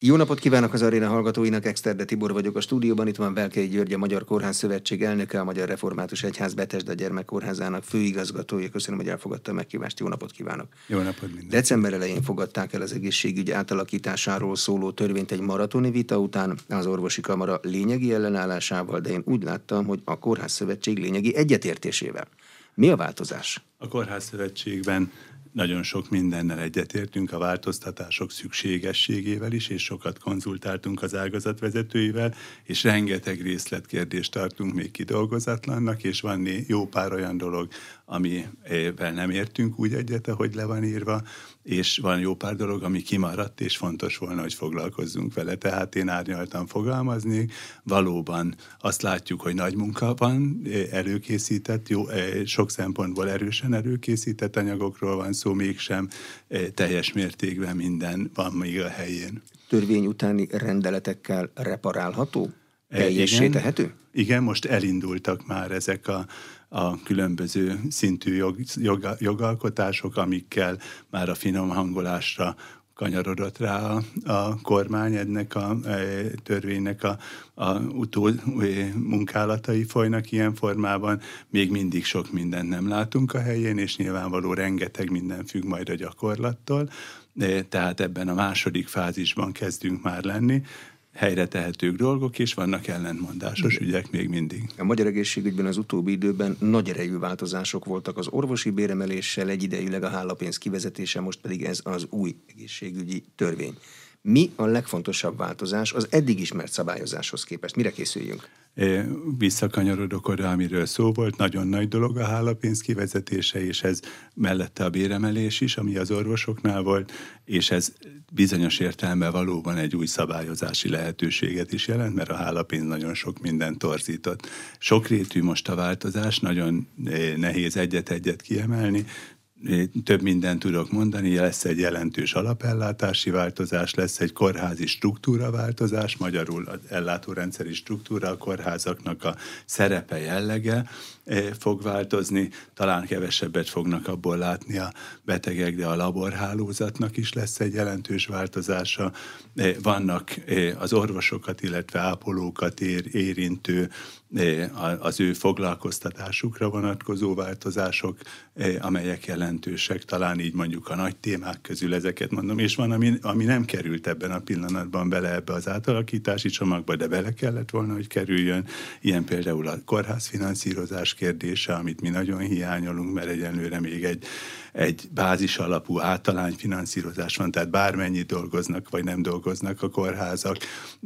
Jó napot kívánok az aréna hallgatóinak, Exterde Tibor vagyok a stúdióban, itt van Velkei György, a Magyar Kórház Szövetség elnöke, a Magyar Református Egyház Betesda Gyermekkórházának főigazgatója. Köszönöm, hogy elfogadta a meghívást, jó napot kívánok! Jó napot minden! December elején fogadták el az egészségügy átalakításáról szóló törvényt egy maratoni vita után az orvosi kamara lényegi ellenállásával, de én úgy láttam, hogy a Kórház Szövetség lényegi egyetértésével. Mi a változás? A Kórház Szövetségben nagyon sok mindennel egyetértünk a változtatások szükségességével is, és sokat konzultáltunk az ágazat vezetőivel, és rengeteg részletkérdést tartunk még kidolgozatlannak, és van jó pár olyan dolog, amivel nem értünk úgy egyet, ahogy le van írva, és van jó pár dolog, ami kimaradt, és fontos volna, hogy foglalkozzunk vele. Tehát én árnyaltan fogalmazni, valóban azt látjuk, hogy nagy munka van, előkészített, jó, sok szempontból erősen előkészített anyagokról van szó, mégsem teljes mértékben minden van még a helyén. Törvény utáni rendeletekkel reparálható? Teljessé tehető? Igen, most elindultak már ezek a a különböző szintű jog, jog, jogalkotások, amikkel már a finom hangolásra kanyarodott rá a, a kormány, ennek a, e, törvénynek a, a utó e, munkálatai folynak ilyen formában. Még mindig sok mindent nem látunk a helyén, és nyilvánvaló rengeteg minden függ majd a gyakorlattól. E, tehát ebben a második fázisban kezdünk már lenni helyre tehetők dolgok, és vannak ellentmondásos ügyek még mindig. A magyar egészségügyben az utóbbi időben nagy erejű változások voltak az orvosi béremeléssel, egyidejűleg a hálapénz kivezetése, most pedig ez az új egészségügyi törvény. Mi a legfontosabb változás az eddig ismert szabályozáshoz képest? Mire készüljünk? Visszakanyarodok oda, amiről szó volt, nagyon nagy dolog a hálapénz kivezetése, és ez mellette a béremelés is, ami az orvosoknál volt, és ez bizonyos értelemben valóban egy új szabályozási lehetőséget is jelent, mert a hálapénz nagyon sok mindent torzított. Sokrétű most a változás, nagyon nehéz egyet-egyet kiemelni, több mindent tudok mondani, lesz egy jelentős alapellátási változás, lesz egy kórházi struktúra változás, magyarul az ellátórendszeri struktúra, a kórházaknak a szerepe jellege fog változni, talán kevesebbet fognak abból látni a betegek, de a laborhálózatnak is lesz egy jelentős változása. Eh, vannak eh, az orvosokat, illetve ápolókat érintő az ő foglalkoztatásukra vonatkozó változások, amelyek jelentősek, talán így mondjuk a nagy témák közül ezeket mondom, és van, ami, ami nem került ebben a pillanatban bele ebbe az átalakítási csomagba, de bele kellett volna, hogy kerüljön, ilyen például a kórházfinanszírozás kérdése, amit mi nagyon hiányolunk, mert egyenlőre még egy egy bázis alapú általányfinanszírozás van, tehát bármennyit dolgoznak, vagy nem dolgoznak a kórházak,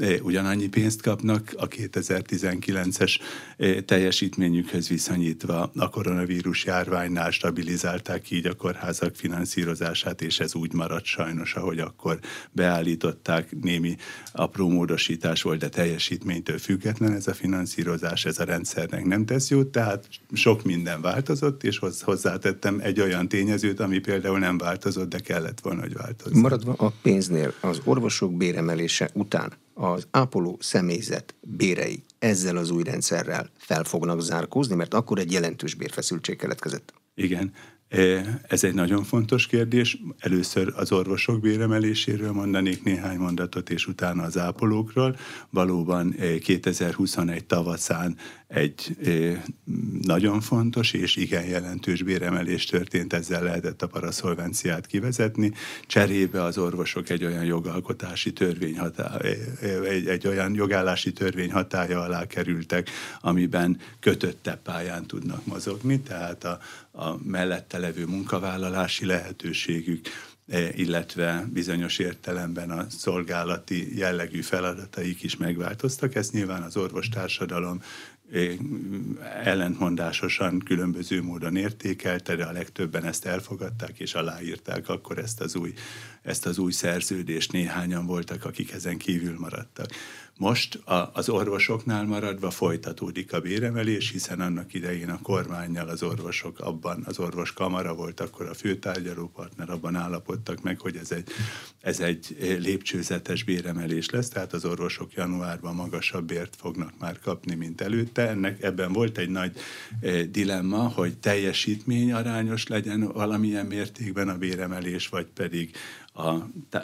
e, ugyanannyi pénzt kapnak a 2019-es e, teljesítményükhöz viszonyítva. A koronavírus járványnál stabilizálták így a kórházak finanszírozását, és ez úgy maradt sajnos, ahogy akkor beállították. Némi apró módosítás volt, de teljesítménytől független ez a finanszírozás, ez a rendszernek nem tesz jót, tehát sok minden változott, és hozzátettem egy olyan tényezőt, tényezőt, ami például nem változott, de kellett volna, hogy változzon. Maradva a pénznél, az orvosok béremelése után az ápoló személyzet bérei ezzel az új rendszerrel fel fognak zárkózni, mert akkor egy jelentős bérfeszültség keletkezett. Igen, ez egy nagyon fontos kérdés. Először az orvosok béremeléséről mondanék néhány mondatot, és utána az ápolókról. Valóban 2021 tavaszán egy nagyon fontos és igen jelentős béremelés történt, ezzel lehetett a paraszolvenciát kivezetni. Cserébe az orvosok egy olyan jogalkotási törvény hatá, egy, egy olyan jogállási törvény hatája alá kerültek, amiben kötöttebb pályán tudnak mozogni, tehát a, a mellette levő munkavállalási lehetőségük, e, illetve bizonyos értelemben a szolgálati jellegű feladataik is megváltoztak. Ezt nyilván az orvostársadalom e, ellentmondásosan különböző módon értékelte, de a legtöbben ezt elfogadták és aláírták akkor ezt az új, ezt az új szerződést. Néhányan voltak, akik ezen kívül maradtak. Most a, az orvosoknál maradva folytatódik a béremelés, hiszen annak idején a kormányjal az orvosok abban, az orvos kamara volt akkor a főtárgyalópartner, abban állapodtak meg, hogy ez egy, ez egy lépcsőzetes béremelés lesz, tehát az orvosok januárban magasabb bért fognak már kapni, mint előtte. Ennek ebben volt egy nagy dilemma, hogy teljesítmény arányos legyen valamilyen mértékben a béremelés, vagy pedig a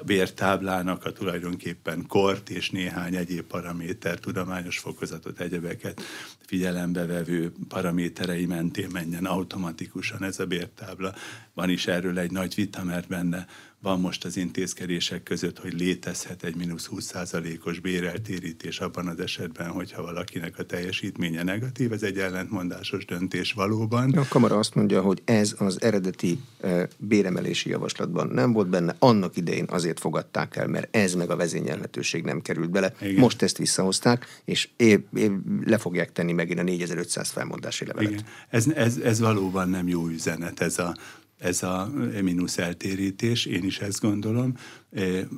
bértáblának a tulajdonképpen kort és néhány egyéb paraméter, tudományos fokozatot, egyebeket figyelembe vevő paraméterei mentén menjen automatikusan ez a bértábla. Van is erről egy nagy vita, mert benne van most az intézkedések között, hogy létezhet egy mínusz 20%-os béreltérítés abban az esetben, hogyha valakinek a teljesítménye negatív, ez egy ellentmondásos döntés valóban. A kamara azt mondja, hogy ez az eredeti e, béremelési javaslatban nem volt benne, annak idején azért fogadták el, mert ez meg a vezényelhetőség nem került bele. Igen. Most ezt visszahozták, és é, é, le fogják tenni megint a 4500 felmondási levelet. Igen. Ez, ez, ez valóban nem jó üzenet, ez a ez a mínusz eltérítés, én is ezt gondolom,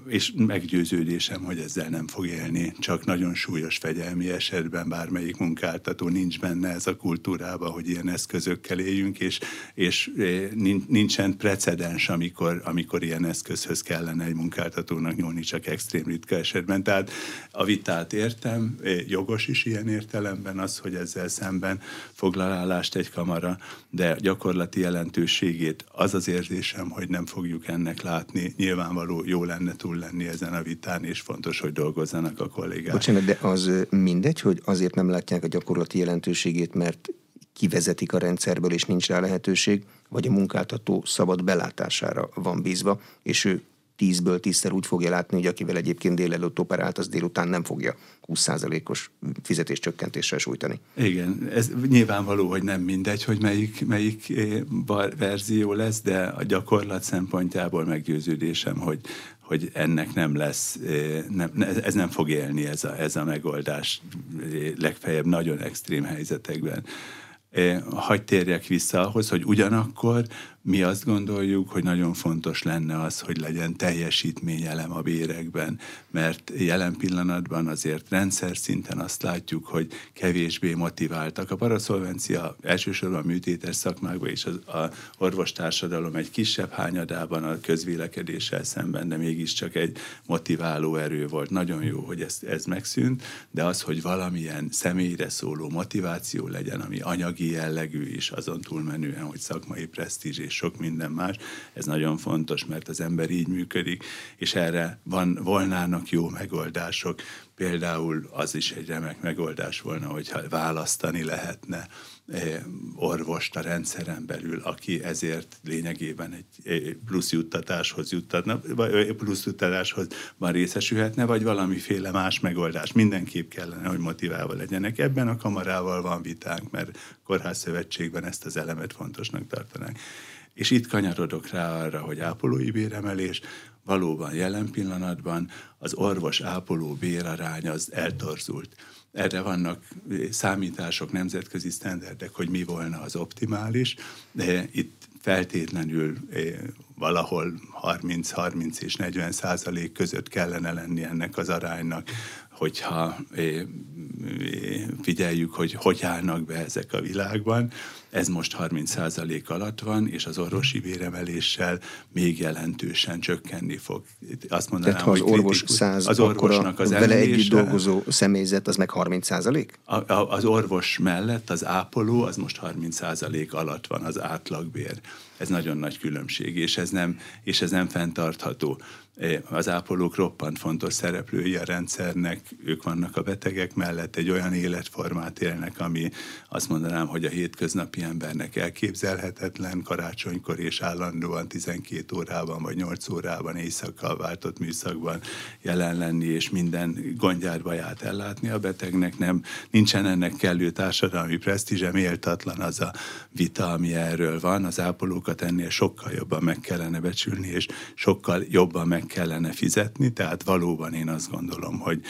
és meggyőződésem, hogy ezzel nem fog élni, csak nagyon súlyos fegyelmi esetben bármelyik munkáltató nincs benne ez a kultúrába, hogy ilyen eszközökkel éljünk, és, és nincsen precedens, amikor, amikor ilyen eszközhöz kellene egy munkáltatónak nyúlni, csak extrém ritka esetben. Tehát a vitát értem, jogos is ilyen értelemben az, hogy ezzel szemben foglalálást egy kamara, de gyakorlati jelentőségét az az érzésem, hogy nem fogjuk ennek látni. Nyilvánvaló jó lenne túl lenni ezen a vitán, és fontos, hogy dolgozzanak a kollégák. Bocsánat, de az mindegy, hogy azért nem látják a gyakorlati jelentőségét, mert kivezetik a rendszerből, és nincs rá lehetőség, vagy a munkáltató szabad belátására van bízva, és ő tízből tízszer úgy fogja látni, hogy akivel egyébként délelőtt operált, az délután nem fogja 20%-os fizetéscsökkentéssel sújtani. Igen, ez nyilvánvaló, hogy nem mindegy, hogy melyik, melyik eh, verzió lesz, de a gyakorlat szempontjából meggyőződésem, hogy, hogy ennek nem lesz, eh, nem, ez nem fog élni ez a, ez a megoldás eh, legfeljebb nagyon extrém helyzetekben. Hagy térjek vissza ahhoz, hogy ugyanakkor mi azt gondoljuk, hogy nagyon fontos lenne az, hogy legyen teljesítményelem a bérekben, mert jelen pillanatban azért rendszer szinten azt látjuk, hogy kevésbé motiváltak. A paraszolvencia elsősorban a műtétes szakmákban és az a orvostársadalom egy kisebb hányadában a közvélekedéssel szemben, de mégiscsak egy motiváló erő volt. Nagyon jó, hogy ez, ez megszűnt, de az, hogy valamilyen személyre szóló motiváció legyen, ami anyagi jellegű is, azon túlmenően, hogy szakmai presztízs és sok minden más. Ez nagyon fontos, mert az ember így működik, és erre van, volnának jó megoldások. Például az is egy remek megoldás volna, hogyha választani lehetne eh, orvost a rendszeren belül, aki ezért lényegében egy plusz juttatáshoz juttatna, vagy plusz juttatáshoz van részesülhetne, vagy valamiféle más megoldás. Mindenképp kellene, hogy motiválva legyenek. Ebben a kamarával van vitánk, mert Kórház Szövetségben ezt az elemet fontosnak tartanánk. És itt kanyarodok rá arra, hogy ápolói béremelés, valóban jelen pillanatban az orvos-ápoló bérarány az eltorzult. Erre vannak számítások, nemzetközi sztenderdek, hogy mi volna az optimális, de itt feltétlenül eh, valahol 30-30 és 40 százalék között kellene lenni ennek az aránynak, hogyha eh, figyeljük, hogy hogy állnak be ezek a világban. Ez most 30% alatt van, és az orvosi béremeléssel még jelentősen csökkenni fog. Azt mondanám, Tehát, ha az orvos 100, az orvosnak az vele együtt dolgozó személyzet, az meg 30%? A, a, az orvos mellett az ápoló az most 30% alatt van az átlagbér. Ez nagyon nagy különbség, és ez nem, és ez nem fenntartható. Az ápolók roppant fontos szereplői a rendszernek, ők vannak a betegek mellett, egy olyan életformát élnek, ami azt mondanám, hogy a hétköznapi embernek elképzelhetetlen, karácsonykor és állandóan 12 órában vagy 8 órában éjszakkal váltott műszakban jelen lenni, és minden gondját, baját ellátni a betegnek, nem, nincsen ennek kellő társadalmi presztízse, méltatlan az a vita, ami erről van, az ápolókat ennél sokkal jobban meg kellene becsülni, és sokkal jobban meg kellene fizetni, tehát valóban én azt gondolom, hogy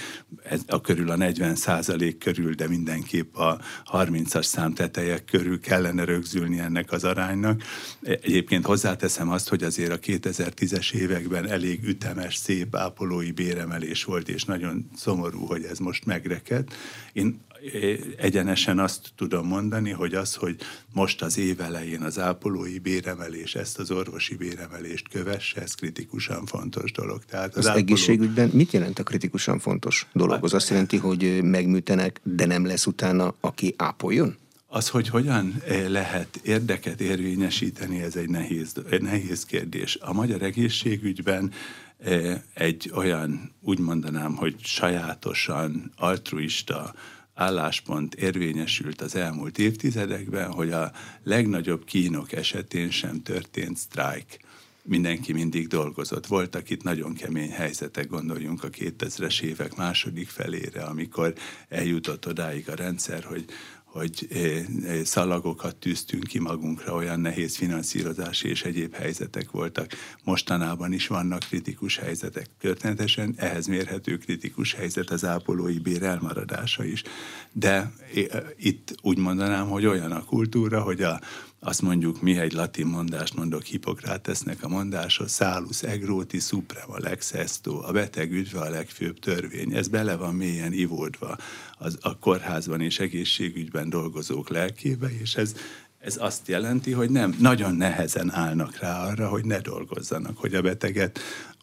ez a körül a 40 százalék körül, de mindenképp a 30-as szám tetejek körül kellene rögzülni ennek az aránynak. Egyébként hozzáteszem azt, hogy azért a 2010-es években elég ütemes, szép ápolói béremelés volt, és nagyon szomorú, hogy ez most megrekedt. Én egyenesen azt tudom mondani, hogy az, hogy most az év elején az ápolói béremelés ezt az orvosi béremelést kövesse, ez kritikusan fontos dolog. Tehát az, az ápoló... egészségügyben mit jelent a kritikusan fontos dolog? Az azt jelenti, hogy megműtenek, de nem lesz utána, aki ápoljon? Az, hogy hogyan lehet érdeket érvényesíteni, ez egy nehéz, egy nehéz kérdés. A magyar egészségügyben egy olyan, úgy mondanám, hogy sajátosan altruista álláspont érvényesült az elmúlt évtizedekben, hogy a legnagyobb kínok esetén sem történt sztrájk. Mindenki mindig dolgozott. Voltak itt nagyon kemény helyzetek, gondoljunk a 2000-es évek második felére, amikor eljutott odáig a rendszer, hogy hogy eh, eh, szalagokat tűztünk ki magunkra, olyan nehéz finanszírozási és egyéb helyzetek voltak. Mostanában is vannak kritikus helyzetek. Történetesen ehhez mérhető kritikus helyzet az ápolói bér elmaradása is. De eh, itt úgy mondanám, hogy olyan a kultúra, hogy a, azt mondjuk, mi egy latin mondást mondok Hipokrátesznek a mondása, szálus egroti suprema lex esto, a beteg üdve a legfőbb törvény. Ez bele van mélyen ivódva az, a kórházban és egészségügyben dolgozók lelkébe, és ez, ez azt jelenti, hogy nem, nagyon nehezen állnak rá arra, hogy ne dolgozzanak, hogy a beteget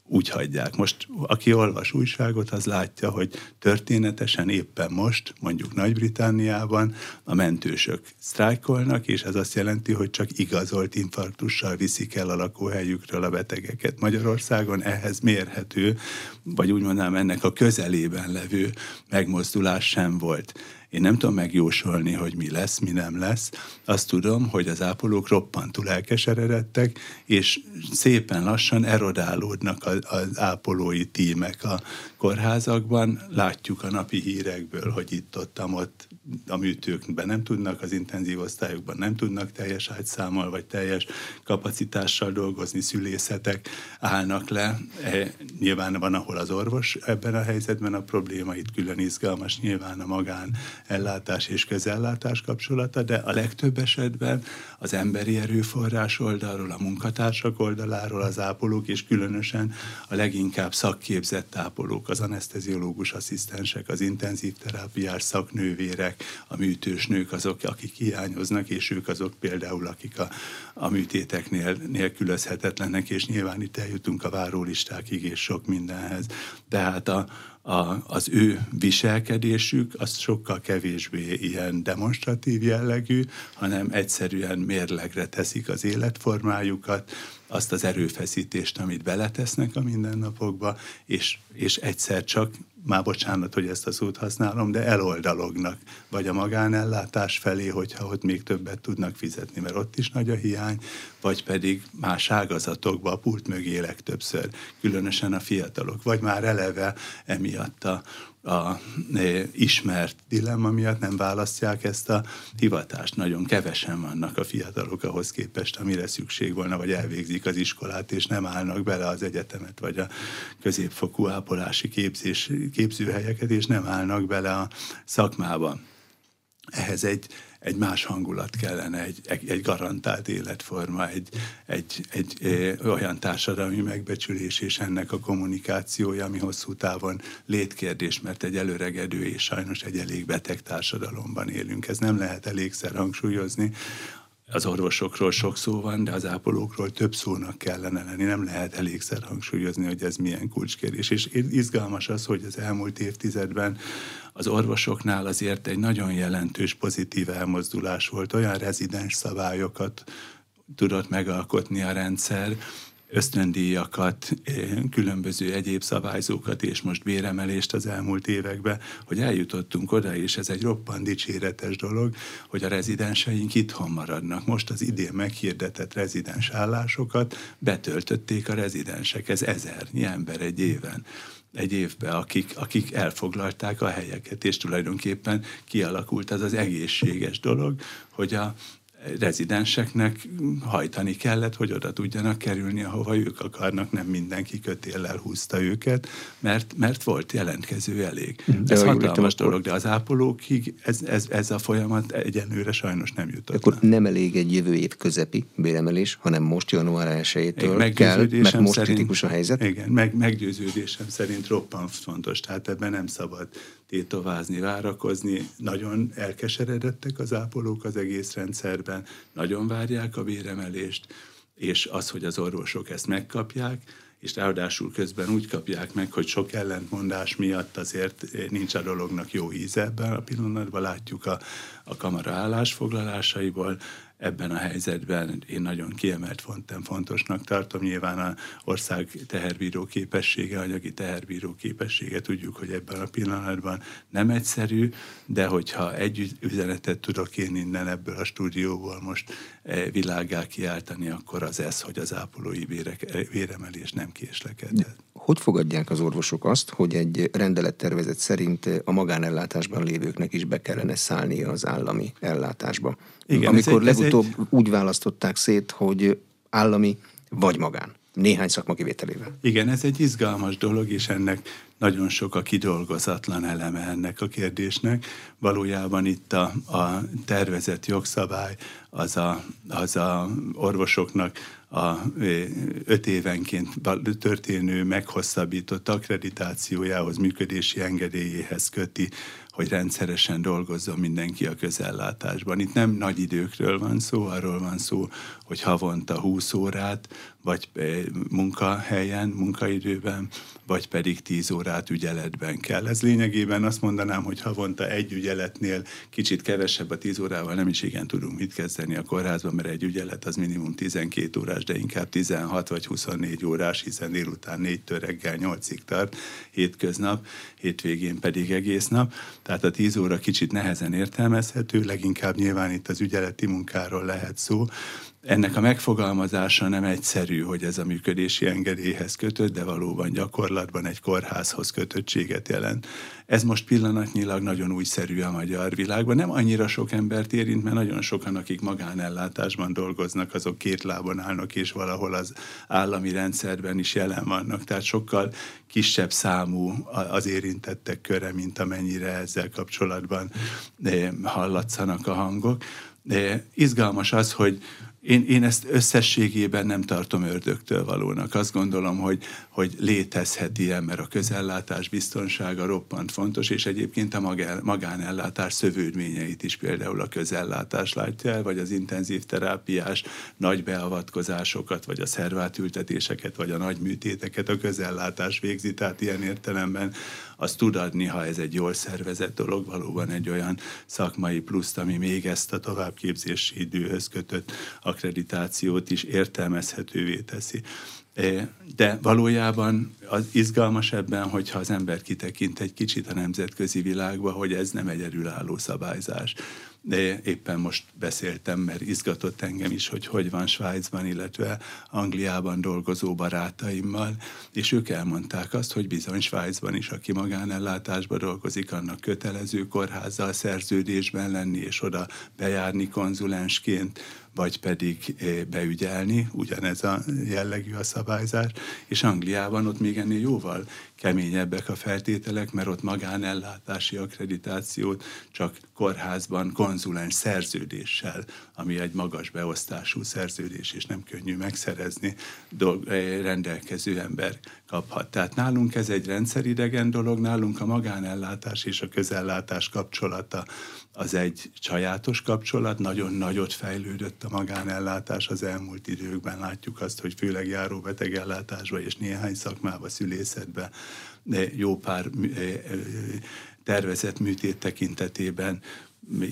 úgy hagyják. Most aki olvas újságot, az látja, hogy történetesen éppen most, mondjuk Nagy-Britániában a mentősök sztrájkolnak, és ez azt jelenti, hogy csak igazolt infarktussal viszik el a lakóhelyükről a betegeket. Magyarországon ehhez mérhető, vagy úgy mondanám ennek a közelében levő megmozdulás sem volt. Én nem tudom megjósolni, hogy mi lesz, mi nem lesz. Azt tudom, hogy az ápolók roppantul elkeseredettek, és szépen lassan erodálódnak az ápolói tímek a kórházakban. Látjuk a napi hírekből, hogy itt-ott, ott a műtőkben nem tudnak, az intenzív osztályokban nem tudnak teljes ágyszámmal vagy teljes kapacitással dolgozni, szülészetek állnak le. E, nyilván van, ahol az orvos ebben a helyzetben a probléma, itt külön izgalmas nyilván a magán ellátás és közellátás kapcsolata, de a legtöbb esetben az emberi erőforrás oldalról, a munkatársak oldaláról az ápolók, és különösen a leginkább szakképzett ápolók, az anesteziológus asszisztensek, az intenzív terápiás szaknővérek, a műtős nők azok, akik hiányoznak, és ők azok például, akik a, a műtéteknél nélkülözhetetlenek, és nyilván itt eljutunk a várólistákig és sok mindenhez. Tehát a, a, az ő viselkedésük az sokkal kevésbé ilyen demonstratív jellegű, hanem egyszerűen mérlegre teszik az életformájukat, azt az erőfeszítést, amit beletesznek a mindennapokba, és, és egyszer csak már bocsánat, hogy ezt a szót használom, de eloldalognak, vagy a magánellátás felé, hogyha ott még többet tudnak fizetni, mert ott is nagy a hiány, vagy pedig más ágazatokba, a pult mögé legtöbbször, különösen a fiatalok, vagy már eleve emiatt a, a e, ismert dilemma miatt nem választják ezt a hivatást. Nagyon kevesen vannak a fiatalok ahhoz képest, amire szükség volna, vagy elvégzik az iskolát, és nem állnak bele az egyetemet, vagy a középfokú ápolási képzés, képzőhelyeket, és nem állnak bele a szakmába. Ehhez egy egy más hangulat kellene, egy, egy, egy garantált életforma, egy, egy, egy egy olyan társadalmi megbecsülés és ennek a kommunikációja, ami hosszú távon létkérdés, mert egy előregedő és sajnos egy elég beteg társadalomban élünk. Ez nem lehet elégszer hangsúlyozni az orvosokról sok szó van, de az ápolókról több szónak kellene lenni. Nem lehet elégszer hangsúlyozni, hogy ez milyen kulcskérdés. És izgalmas az, hogy az elmúlt évtizedben az orvosoknál azért egy nagyon jelentős pozitív elmozdulás volt. Olyan rezidens szabályokat tudott megalkotni a rendszer, ösztöndíjakat, eh, különböző egyéb szabályzókat és most béremelést az elmúlt években, hogy eljutottunk oda, és ez egy roppant dicséretes dolog, hogy a rezidenseink itthon maradnak. Most az idén meghirdetett rezidens állásokat betöltötték a rezidensek, ez ezernyi ember egy éven egy évben, akik, akik elfoglalták a helyeket, és tulajdonképpen kialakult az az egészséges dolog, hogy a, rezidenseknek hajtani kellett, hogy oda tudjanak kerülni, ahova ők akarnak, nem mindenki kötéllel húzta őket, mert, mert volt jelentkező elég. De ez hatalmas dolog, akkor... de az ápolókig ez, ez, ez a folyamat egyenlőre sajnos nem jutott. Akkor nem elég egy jövő év közepi béremelés, hanem most január 1-től kell, mert most szerint, kritikus a helyzet? Igen, meg, meggyőződésem szerint roppant fontos, tehát ebben nem szabad tétovázni, várakozni. Nagyon elkeseredettek az ápolók az egész rendszerben, nagyon várják a béremelést, és az, hogy az orvosok ezt megkapják, és ráadásul közben úgy kapják meg, hogy sok ellentmondás miatt azért nincs a dolognak jó íze ebben a pillanatban. Látjuk a, a kamara állásfoglalásaiból, ebben a helyzetben én nagyon kiemelt fontem, fontosnak tartom. Nyilván a ország teherbíró képessége, anyagi teherbíró képessége, tudjuk, hogy ebben a pillanatban nem egyszerű, de hogyha egy üzenetet tudok én innen ebből a stúdióból most e, világá kiáltani, akkor az ez, hogy az ápolói vérek, véremelés nem késlekedett. Hogy fogadják az orvosok azt, hogy egy rendelettervezet szerint a magánellátásban lévőknek is be kellene szállni az állami ellátásba? Igen, Amikor egy, legutóbb egy... úgy választották szét, hogy állami vagy magán. Néhány szakma kivételével. Igen, ez egy izgalmas dolog, és ennek nagyon sok a kidolgozatlan eleme ennek a kérdésnek. Valójában itt a, a tervezett jogszabály az a, az a orvosoknak a öt évenként történő meghosszabbított akkreditációjához, működési engedélyéhez köti hogy rendszeresen dolgozzon mindenki a közellátásban. Itt nem nagy időkről van szó, arról van szó, hogy havonta 20 órát, vagy eh, munkahelyen, munkaidőben, vagy pedig 10 órát ügyeletben kell. Ez lényegében azt mondanám, hogy havonta egy ügyeletnél kicsit kevesebb a 10 órával nem is igen tudunk mit kezdeni a kórházban, mert egy ügyelet az minimum 12 órás, de inkább 16 vagy 24 órás, hiszen délután 4-től reggel 8-ig tart, hétköznap, hétvégén pedig egész nap. Tehát a 10 óra kicsit nehezen értelmezhető, leginkább nyilván itt az ügyeleti munkáról lehet szó, ennek a megfogalmazása nem egyszerű, hogy ez a működési engedélyhez kötött, de valóban gyakorlatban egy kórházhoz kötöttséget jelent. Ez most pillanatnyilag nagyon újszerű a magyar világban. Nem annyira sok embert érint, mert nagyon sokan, akik magánellátásban dolgoznak, azok két lábon állnak, és valahol az állami rendszerben is jelen vannak. Tehát sokkal kisebb számú az érintettek köre, mint amennyire ezzel kapcsolatban eh, hallatszanak a hangok. De izgalmas az, hogy én, én ezt összességében nem tartom ördögtől valónak. Azt gondolom, hogy, hogy létezhet ilyen, mert a közellátás biztonsága roppant fontos, és egyébként a magánellátás szövődményeit is például a közellátás látja el, vagy az intenzív terápiás nagy beavatkozásokat, vagy a szervátültetéseket, vagy a nagy műtéteket a közellátás végzi, tehát ilyen értelemben az tud adni, ha ez egy jól szervezett dolog, valóban egy olyan szakmai pluszt, ami még ezt a továbbképzési időhöz kötött akkreditációt is értelmezhetővé teszi. E, de valójában az izgalmas ebben, hogyha az ember kitekint egy kicsit a nemzetközi világba, hogy ez nem egy erőálló szabályzás de éppen most beszéltem, mert izgatott engem is, hogy hogy van Svájcban, illetve Angliában dolgozó barátaimmal, és ők elmondták azt, hogy bizony Svájcban is, aki magánellátásban dolgozik, annak kötelező kórházzal szerződésben lenni, és oda bejárni konzulensként, vagy pedig eh, beügyelni, ugyanez a jellegű a szabályzás, és Angliában ott még ennél jóval keményebbek a feltételek, mert ott magánellátási akkreditációt csak kórházban konzulens szerződéssel, ami egy magas beosztású szerződés, és nem könnyű megszerezni, dolg, eh, rendelkező ember kaphat. Tehát nálunk ez egy rendszeridegen dolog, nálunk a magánellátás és a közellátás kapcsolata az egy csajátos kapcsolat, nagyon nagyot fejlődött a magánellátás az elmúlt időkben. Látjuk azt, hogy főleg járó betegellátásba és néhány szakmába, szülészetbe jó pár tervezett műtét tekintetében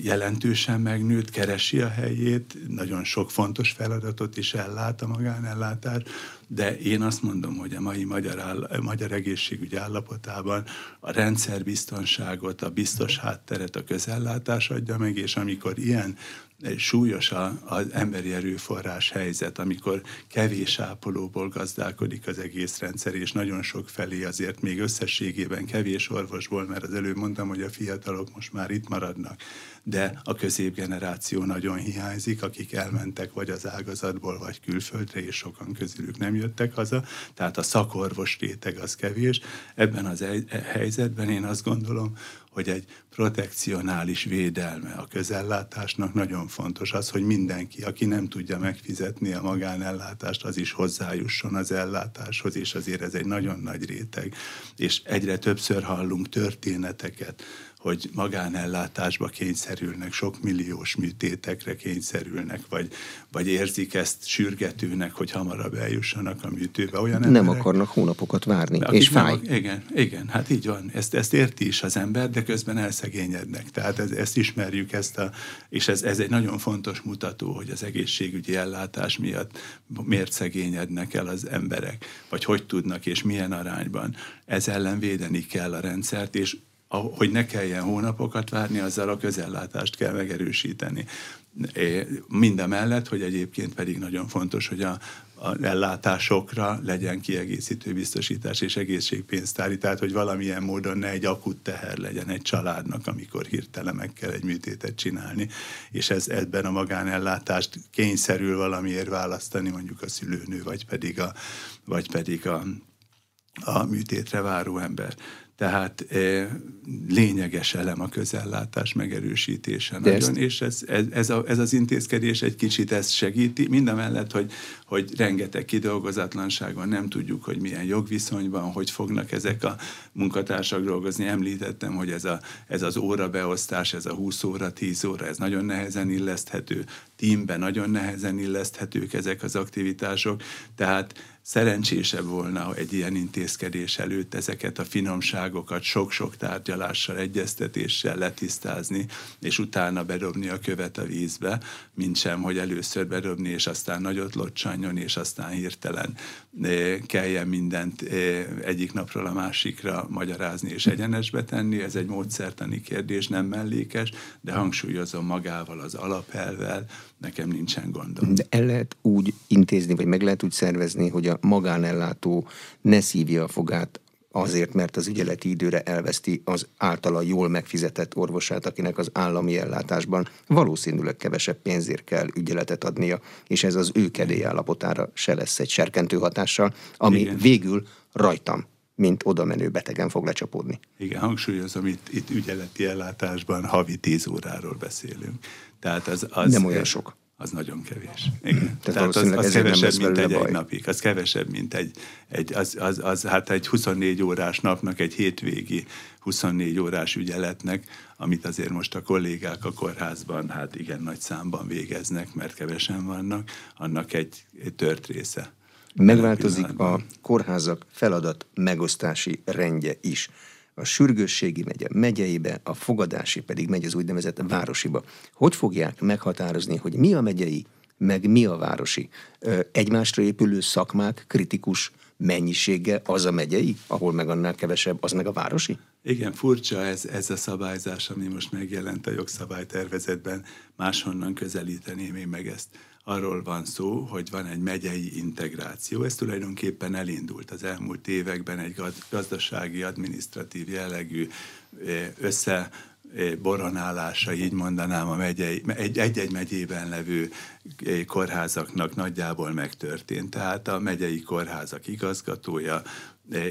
jelentősen megnőtt, keresi a helyét, nagyon sok fontos feladatot is ellát a magánellátás, de én azt mondom, hogy a mai magyar, áll, magyar egészségügy állapotában a rendszerbiztonságot, a biztos hátteret a közellátás adja meg, és amikor ilyen súlyos az emberi erőforrás helyzet, amikor kevés ápolóból gazdálkodik az egész rendszer, és nagyon sok felé azért még összességében kevés orvosból, mert az előbb mondtam, hogy a fiatalok most már itt maradnak, de a középgeneráció nagyon hiányzik, akik elmentek vagy az ágazatból, vagy külföldre, és sokan közülük nem jöttek haza, tehát a szakorvos réteg az kevés. Ebben az helyzetben én azt gondolom, hogy egy protekcionális védelme a közellátásnak nagyon fontos. Az, hogy mindenki, aki nem tudja megfizetni a magánellátást, az is hozzájusson az ellátáshoz, és azért ez egy nagyon nagy réteg. És egyre többször hallunk történeteket, hogy magánellátásba kényszerülnek, sok milliós műtétekre kényszerülnek, vagy, vagy érzik ezt sürgetőnek, hogy hamarabb eljussanak a műtőbe. Olyan nem emberek, akarnak hónapokat várni, és fáj. Nem, igen, igen, hát így van. Ezt, ezt érti is az ember, de közben elszegényednek. Tehát ez, ezt ismerjük, ezt a, és ez, ez egy nagyon fontos mutató, hogy az egészségügyi ellátás miatt miért szegényednek el az emberek, vagy hogy tudnak, és milyen arányban. Ez ellen védeni kell a rendszert, és hogy ne kelljen hónapokat várni, azzal a közellátást kell megerősíteni. Mindemellett, hogy egyébként pedig nagyon fontos, hogy a, a ellátásokra legyen kiegészítő biztosítás és egészségpénztári, tehát hogy valamilyen módon ne egy akut teher legyen egy családnak, amikor hirtelen meg kell egy műtétet csinálni, és ez ebben a magánellátást kényszerül valamiért választani, mondjuk a szülőnő, vagy pedig a, vagy pedig a, a műtétre váró ember. Tehát e, lényeges elem a közellátás megerősítése De nagyon, ezt... és ez, ez, ez, a, ez az intézkedés egy kicsit ezt segíti, mindamellett, hogy, hogy rengeteg kidolgozatlanság van, nem tudjuk, hogy milyen jogviszony van, hogy fognak ezek a munkatársak dolgozni. Említettem, hogy ez, a, ez az óra beosztás, ez a 20 óra, 10 óra, ez nagyon nehezen illeszthető, teamben nagyon nehezen illeszthetők ezek az aktivitások, tehát szerencsésebb volna egy ilyen intézkedés előtt ezeket a finomságokat sok-sok tárgyalással, egyeztetéssel letisztázni, és utána bedobni a követ a vízbe, mint sem, hogy először bedobni, és aztán nagyot locsanjon, és aztán hirtelen eh, kelljen mindent eh, egyik napról a másikra magyarázni és egyenesbe tenni. Ez egy módszertani kérdés, nem mellékes, de hangsúlyozom magával az alapelvel, nekem nincsen gondom. De el lehet úgy intézni, vagy meg lehet úgy szervezni, hogy a magánellátó ne szívja a fogát azért, mert az ügyeleti időre elveszti az általa jól megfizetett orvosát, akinek az állami ellátásban valószínűleg kevesebb pénzért kell ügyeletet adnia, és ez az ő kedélyállapotára se lesz egy serkentő hatással, ami Igen. végül rajtam mint oda menő betegen fog lecsapódni. Igen, hangsúlyozom, itt, itt ügyeleti ellátásban havi 10 óráról beszélünk. Tehát az, az, Nem olyan sok. Az nagyon kevés. Igen. Tehát, Tehát az, az kevesebb, mint egy, egy napig. Az kevesebb, mint egy, egy az, az, az, hát egy 24 órás napnak, egy hétvégi 24 órás ügyeletnek, amit azért most a kollégák a kórházban hát igen nagy számban végeznek, mert kevesen vannak, annak egy, egy tört része. Megváltozik a kórházak feladat megosztási rendje is. A sürgősségi megye megyeibe, a fogadási pedig megy az úgynevezett városiba. Hogy fogják meghatározni, hogy mi a megyei, meg mi a városi? Egymásra épülő szakmák kritikus mennyisége az a megyei, ahol meg annál kevesebb, az meg a városi? Igen, furcsa ez, ez a szabályzás, ami most megjelent a jogszabálytervezetben. Máshonnan közelíteném én meg ezt arról van szó, hogy van egy megyei integráció. Ez tulajdonképpen elindult az elmúlt években egy gazdasági, adminisztratív jellegű össze boronálása, így mondanám, a megyei, egy-egy megyében levő kórházaknak nagyjából megtörtént. Tehát a megyei kórházak igazgatója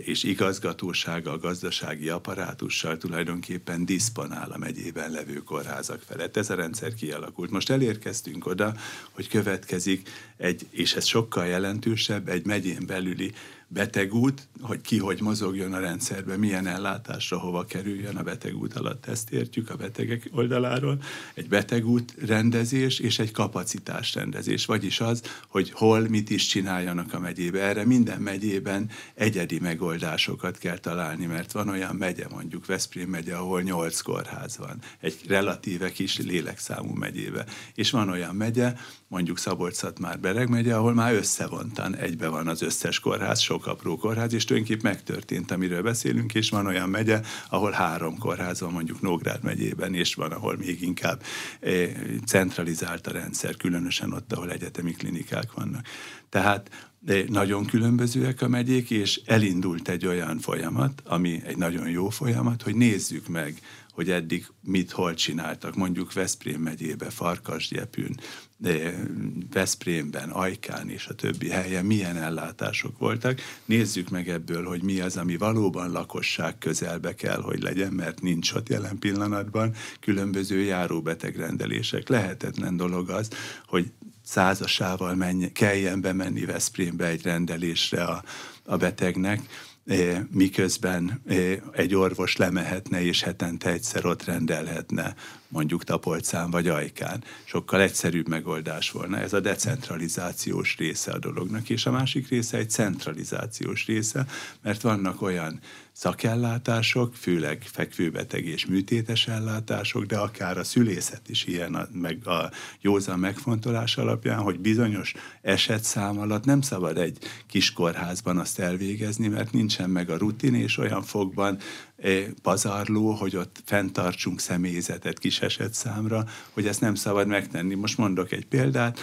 és igazgatósága a gazdasági apparátussal tulajdonképpen diszponál a megyében levő kórházak felett. Ez a rendszer kialakult. Most elérkeztünk oda, hogy következik egy, és ez sokkal jelentősebb, egy megyén belüli betegút, hogy ki hogy mozogjon a rendszerbe, milyen ellátásra hova kerüljön a betegút alatt, ezt értjük a betegek oldaláról. Egy betegút rendezés és egy kapacitás rendezés, vagyis az, hogy hol mit is csináljanak a megyébe. Erre minden megyében egyedi megoldásokat kell találni, mert van olyan megye, mondjuk Veszprém megye, ahol nyolc kórház van, egy relatíve kis lélekszámú megyébe. És van olyan megye, mondjuk Szabolcs-Szatmár Bereg megye, ahol már összevontan egybe van az összes kórház, sok apró kórház, és tulajdonképpen megtörtént, amiről beszélünk, és van olyan megye, ahol három kórház van, mondjuk Nógrád megyében, és van, ahol még inkább eh, centralizált a rendszer, különösen ott, ahol egyetemi klinikák vannak. Tehát de nagyon különbözőek a megyék, és elindult egy olyan folyamat, ami egy nagyon jó folyamat, hogy nézzük meg, hogy eddig mit hol csináltak, mondjuk Veszprém megyébe, Farkasgyepűn, Veszprémben, Ajkán és a többi helyen milyen ellátások voltak. Nézzük meg ebből, hogy mi az, ami valóban lakosság közelbe kell, hogy legyen, mert nincs ott jelen pillanatban különböző járóbetegrendelések. Lehetetlen dolog az, hogy százasával menj, kelljen bemenni Veszprémbe egy rendelésre a, a betegnek, miközben egy orvos lemehetne és hetente egyszer ott rendelhetne mondjuk Tapolcán vagy Ajkán. Sokkal egyszerűbb megoldás volna. Ez a decentralizációs része a dolognak, és a másik része egy centralizációs része, mert vannak olyan szakellátások, főleg fekvőbeteg és műtétes ellátások, de akár a szülészet is ilyen, a, meg a józan megfontolás alapján, hogy bizonyos esetszám alatt nem szabad egy kis kórházban azt elvégezni, mert nincsen meg a rutin, és olyan fogban pazarló, hogy ott fenntartsunk személyzetet kis esetszámra, hogy ezt nem szabad megtenni. Most mondok egy példát,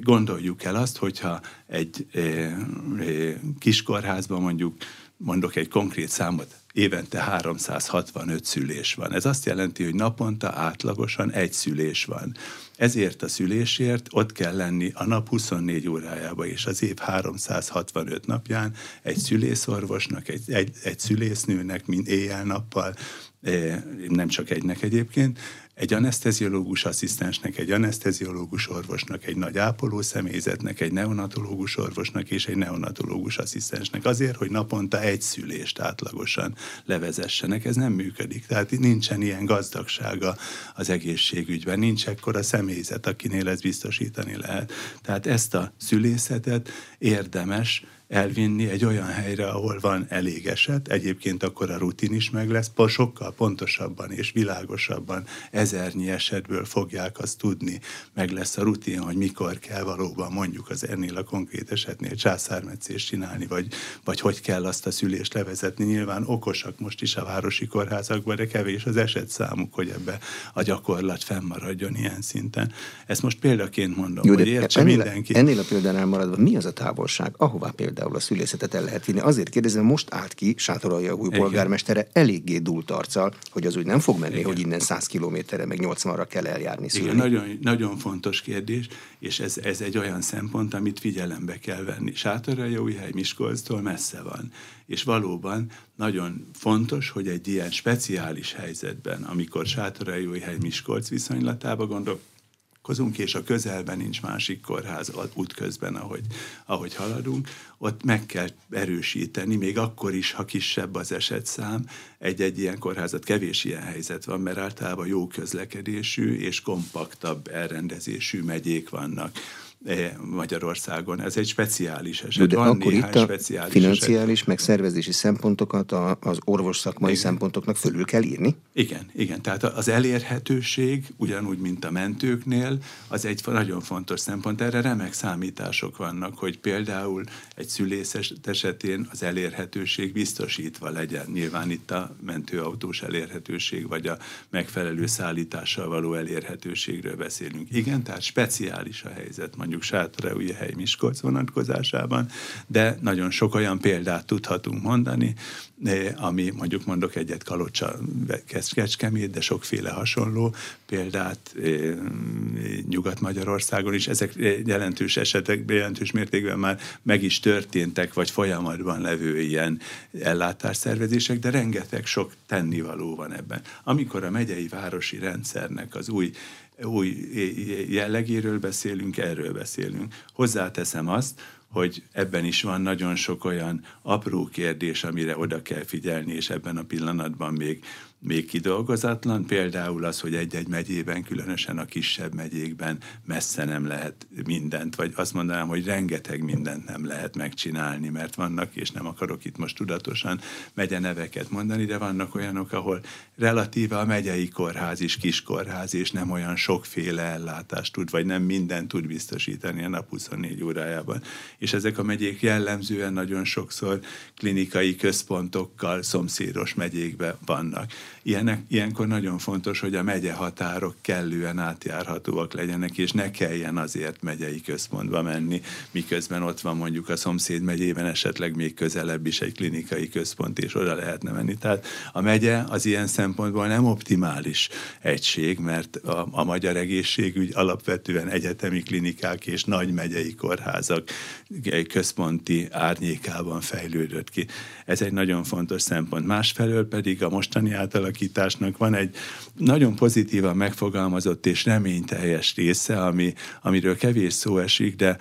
gondoljuk el azt, hogyha egy kiskorházban mondjuk mondok egy konkrét számot, évente 365 szülés van. Ez azt jelenti, hogy naponta átlagosan egy szülés van. Ezért a szülésért ott kell lenni a nap 24 órájába és az év 365 napján egy szülészorvosnak, egy, egy, egy szülésznőnek, mint éjjel-nappal, nem csak egynek egyébként, egy anesteziológus asszisztensnek, egy anesteziológus orvosnak, egy nagy ápoló személyzetnek, egy neonatológus orvosnak és egy neonatológus asszisztensnek. Azért, hogy naponta egy szülést átlagosan levezessenek. Ez nem működik. Tehát nincsen ilyen gazdagsága az egészségügyben, nincs ekkora személyzet, akinél ez biztosítani lehet. Tehát ezt a szülészetet érdemes elvinni egy olyan helyre, ahol van elég eset, egyébként akkor a rutin is meg lesz, sokkal pontosabban és világosabban ezernyi esetből fogják azt tudni, meg lesz a rutin, hogy mikor kell valóban mondjuk az ennél a konkrét esetnél császármetszést csinálni, vagy, vagy hogy kell azt a szülést levezetni. Nyilván okosak most is a városi kórházakban, de kevés az eset számuk, hogy ebbe a gyakorlat fennmaradjon ilyen szinten. Ezt most példaként mondom, Jó, hogy értse ennél, mindenki. Ennél a példánál maradva, mi az a távolság, ahová például például a szülészetet el lehet vinni. Azért kérdezem, most állt ki Sátoralja új Igen. polgármestere eléggé dúlt arccal, hogy az úgy nem fog menni, Igen. hogy innen 100 kilométerre, meg 80-ra kell eljárni szülni. Igen, nagyon, nagyon fontos kérdés, és ez, ez egy olyan szempont, amit figyelembe kell venni. Sátoralja új hely Miskolctól messze van, és valóban nagyon fontos, hogy egy ilyen speciális helyzetben, amikor Sátoralja Miskolc viszonylatába gondol, találkozunk, és a közelben nincs másik kórház útközben, ahogy, ahogy haladunk, ott meg kell erősíteni, még akkor is, ha kisebb az esetszám, egy-egy ilyen kórházat kevés ilyen helyzet van, mert általában jó közlekedésű és kompaktabb elrendezésű megyék vannak Magyarországon. Ez egy speciális eset. De Van akkor itt a speciális financiális, eset. meg szervezési szempontokat a, az orvos szakmai igen. szempontoknak fölül kell írni? Igen, igen. Tehát az elérhetőség, ugyanúgy, mint a mentőknél, az egy nagyon fontos szempont. Erre remek számítások vannak, hogy például egy szülész esetén az elérhetőség biztosítva legyen. Nyilván itt a mentőautós elérhetőség, vagy a megfelelő szállítással való elérhetőségről beszélünk. Igen, tehát speciális a helyzet mondjuk hely Miskolc vonatkozásában, de nagyon sok olyan példát tudhatunk mondani, ami mondjuk mondok egyet Kalocsa Kecskemét, de sokféle hasonló példát Nyugat-Magyarországon is. Ezek jelentős esetek, jelentős mértékben már meg is történtek, vagy folyamatban levő ilyen ellátásszervezések, de rengeteg sok tennivaló van ebben. Amikor a megyei városi rendszernek az új új jellegéről beszélünk, erről beszélünk. Hozzáteszem azt, hogy ebben is van nagyon sok olyan apró kérdés, amire oda kell figyelni, és ebben a pillanatban még még kidolgozatlan, például az, hogy egy-egy megyében, különösen a kisebb megyékben messze nem lehet mindent, vagy azt mondanám, hogy rengeteg mindent nem lehet megcsinálni, mert vannak, és nem akarok itt most tudatosan megye neveket mondani, de vannak olyanok, ahol relatíve a megyei kórház is kiskórház, és nem olyan sokféle ellátást tud, vagy nem mindent tud biztosítani a nap 24 órájában. És ezek a megyék jellemzően nagyon sokszor klinikai központokkal szomszédos megyékben vannak. Ilyenek, ilyenkor nagyon fontos, hogy a megye határok kellően átjárhatóak legyenek, és ne kelljen azért megyei központba menni, miközben ott van mondjuk a szomszéd megyében esetleg még közelebb is egy klinikai központ, és oda lehetne menni. Tehát a megye az ilyen szempontból nem optimális egység, mert a, a magyar egészségügy alapvetően egyetemi klinikák és nagy megyei kórházak központi árnyékában fejlődött ki. Ez egy nagyon fontos szempont. Másfelől pedig a mostani átalakításnak van egy nagyon pozitívan megfogalmazott és reményteljes része, ami, amiről kevés szó esik, de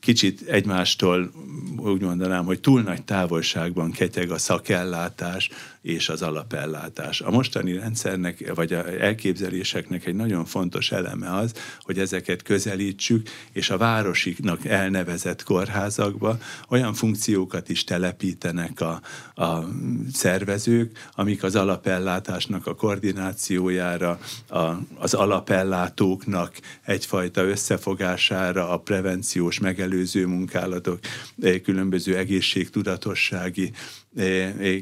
kicsit egymástól úgy mondanám, hogy túl nagy távolságban ketyeg a szakellátás, és az alapellátás. A mostani rendszernek, vagy a elképzeléseknek egy nagyon fontos eleme az, hogy ezeket közelítsük, és a városiknak elnevezett kórházakba olyan funkciókat is telepítenek a, a szervezők, amik az alapellátásnak a koordinációjára, a, az alapellátóknak egyfajta összefogására, a prevenciós megelőző munkálatok, eh, különböző egészségtudatossági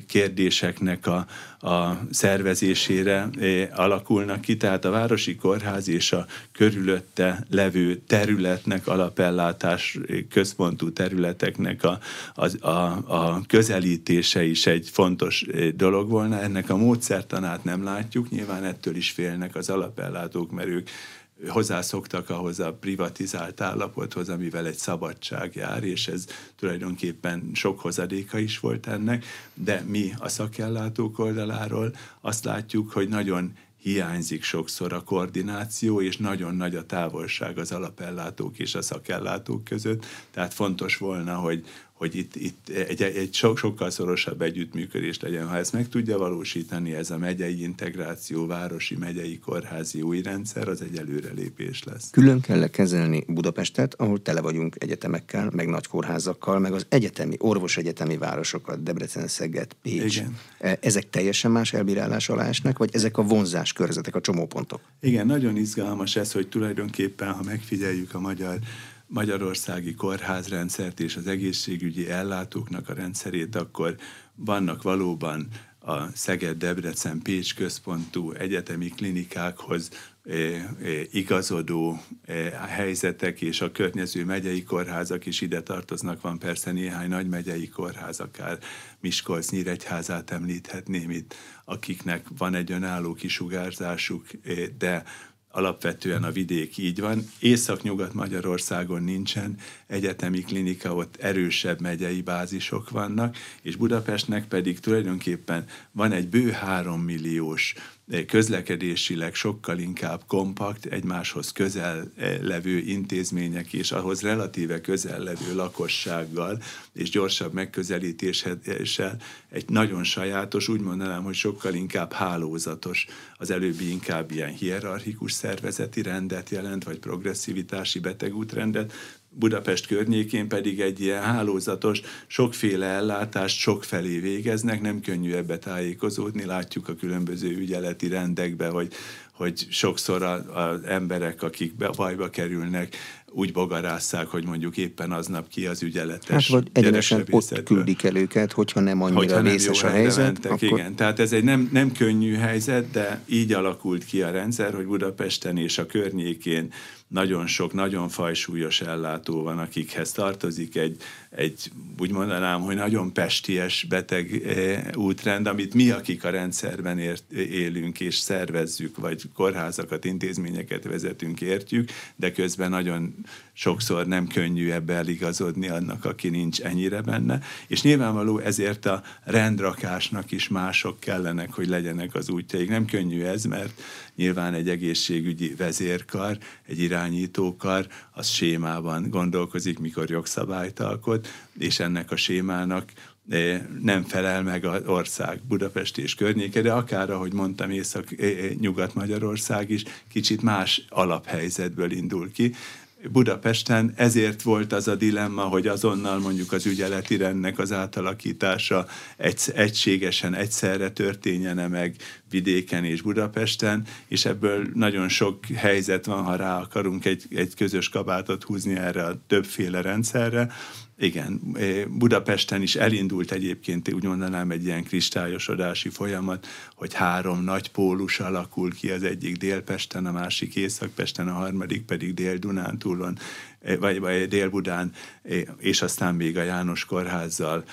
kérdéseknek a, a szervezésére alakulnak ki, tehát a Városi Kórház és a körülötte levő területnek, alapellátás központú területeknek a, a, a, a közelítése is egy fontos dolog volna. Ennek a módszertanát nem látjuk, nyilván ettől is félnek az alapellátók, mert ők hozzászoktak ahhoz a privatizált állapothoz, amivel egy szabadság jár, és ez tulajdonképpen sok hozadéka is volt ennek, de mi a szakellátók oldaláról azt látjuk, hogy nagyon hiányzik sokszor a koordináció, és nagyon nagy a távolság az alapellátók és a szakellátók között, tehát fontos volna, hogy, hogy itt, itt egy, egy so, sokkal szorosabb együttműködés legyen. Ha ezt meg tudja valósítani, ez a megyei integráció, városi megyei kórházi új rendszer, az egy előrelépés lesz. Külön kell kezelni Budapestet, ahol tele vagyunk egyetemekkel, meg nagy kórházakkal, meg az egyetemi, orvosegyetemi városokat, Debrecen, Szeged, Pécs. Igen. E, ezek teljesen más elbírálás alá esnek, vagy ezek a vonzás körzetek, a csomópontok? Igen, nagyon izgalmas ez, hogy tulajdonképpen, ha megfigyeljük a magyar magyarországi kórházrendszert és az egészségügyi ellátóknak a rendszerét, akkor vannak valóban a Szeged-Debrecen-Pécs központú egyetemi klinikákhoz igazodó helyzetek, és a környező megyei kórházak is ide tartoznak. Van persze néhány nagy megyei kórház, akár Miskolc, Nyíregyházát említhetném itt, akiknek van egy önálló kisugárzásuk, de alapvetően a vidék így van. Észak-nyugat Magyarországon nincsen egyetemi klinika, ott erősebb megyei bázisok vannak, és Budapestnek pedig tulajdonképpen van egy bő három milliós közlekedésileg sokkal inkább kompakt, egymáshoz közel eh, levő intézmények és ahhoz relatíve közel levő lakossággal és gyorsabb megközelítéssel egy nagyon sajátos, úgy mondanám, hogy sokkal inkább hálózatos, az előbbi inkább ilyen hierarchikus szervezeti rendet jelent, vagy progresszivitási betegútrendet, Budapest környékén pedig egy ilyen hálózatos, sokféle ellátást sokfelé végeznek, nem könnyű ebbe tájékozódni, látjuk a különböző ügyeleti rendekbe, hogy, hogy sokszor az emberek, akik be, bajba kerülnek, úgy bogarásszák, hogy mondjuk éppen aznap ki az ügyeletes. Hát vagy egyenesen ott küldik el őket, hogyha nem annyira hogyha nem vészes a helyzet. Mentek, akkor... Igen, tehát ez egy nem, nem könnyű helyzet, de így alakult ki a rendszer, hogy Budapesten és a környékén nagyon sok, nagyon fajsúlyos ellátó van, akikhez tartozik egy, egy úgy mondanám, hogy nagyon pesties beteg eh, útrend, amit mi, akik a rendszerben ért, élünk és szervezzük, vagy kórházakat, intézményeket vezetünk, értjük, de közben nagyon sokszor nem könnyű ebbe eligazodni annak, aki nincs ennyire benne, és nyilvánvaló ezért a rendrakásnak is mások kellenek, hogy legyenek az útjaik. Nem könnyű ez, mert nyilván egy egészségügyi vezérkar, egy irányítókar, az sémában gondolkozik, mikor jogszabályt alkot, és ennek a sémának eh, nem felel meg az ország Budapest és környéke, de akár, ahogy mondtam, Észak-Nyugat-Magyarország eh, is kicsit más alaphelyzetből indul ki, Budapesten ezért volt az a dilemma, hogy azonnal mondjuk az ügyeleti rendnek az átalakítása egy, egységesen, egyszerre történjene meg, vidéken és Budapesten, és ebből nagyon sok helyzet van, ha rá akarunk egy, egy közös kabátot húzni erre a többféle rendszerre, igen, Budapesten is elindult egyébként, úgy mondanám, egy ilyen kristályosodási folyamat, hogy három nagy pólus alakul ki, az egyik Délpesten, a másik Északpesten, a harmadik pedig Dél-Dunántúlon, vagy, vagy Dél-Budán, és aztán még a János Kórházzal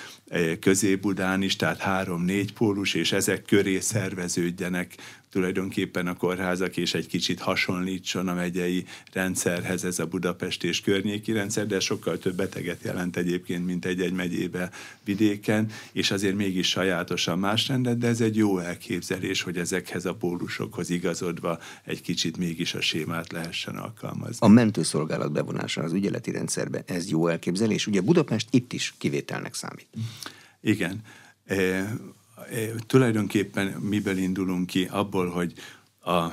Közép-Budán is, tehát három-négy pólus, és ezek köré szerveződjenek tulajdonképpen a kórházak, és egy kicsit hasonlítson a megyei rendszerhez ez a Budapest és környéki rendszer, de sokkal több beteget jelent egyébként, mint egy-egy megyébe vidéken, és azért mégis sajátosan más rendet, de ez egy jó elképzelés, hogy ezekhez a pólusokhoz igazodva egy kicsit mégis a sémát lehessen alkalmazni. A mentőszolgálat bevonása az ügyeleti rendszerbe, ez jó elképzelés. Ugye Budapest itt is kivételnek számít. Igen. E, tulajdonképpen miből indulunk ki? Abból, hogy a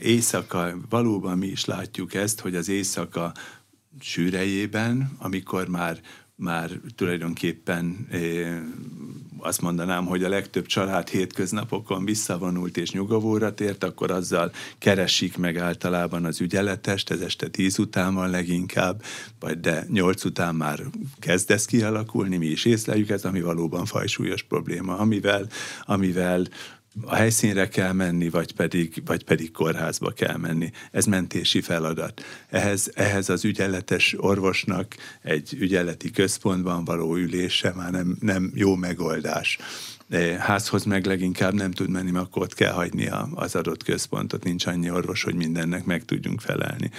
éjszaka, valóban mi is látjuk ezt, hogy az éjszaka sűrejében, amikor már már tulajdonképpen azt mondanám, hogy a legtöbb család hétköznapokon visszavonult és nyugovóra tért, akkor azzal keresik meg általában az ügyeletest, ez este tíz után van leginkább, vagy de nyolc után már kezd ez kialakulni, mi is észleljük ez, ami valóban fajsúlyos probléma, amivel, amivel a helyszínre kell menni, vagy pedig, vagy pedig kórházba kell menni. Ez mentési feladat. Ehhez, ehhez az ügyeletes orvosnak egy ügyeleti központban való ülése már nem, nem jó megoldás házhoz meg leginkább nem tud menni, mert akkor ott kell hagyni az adott központot, nincs annyi orvos, hogy mindennek meg tudjunk felelni.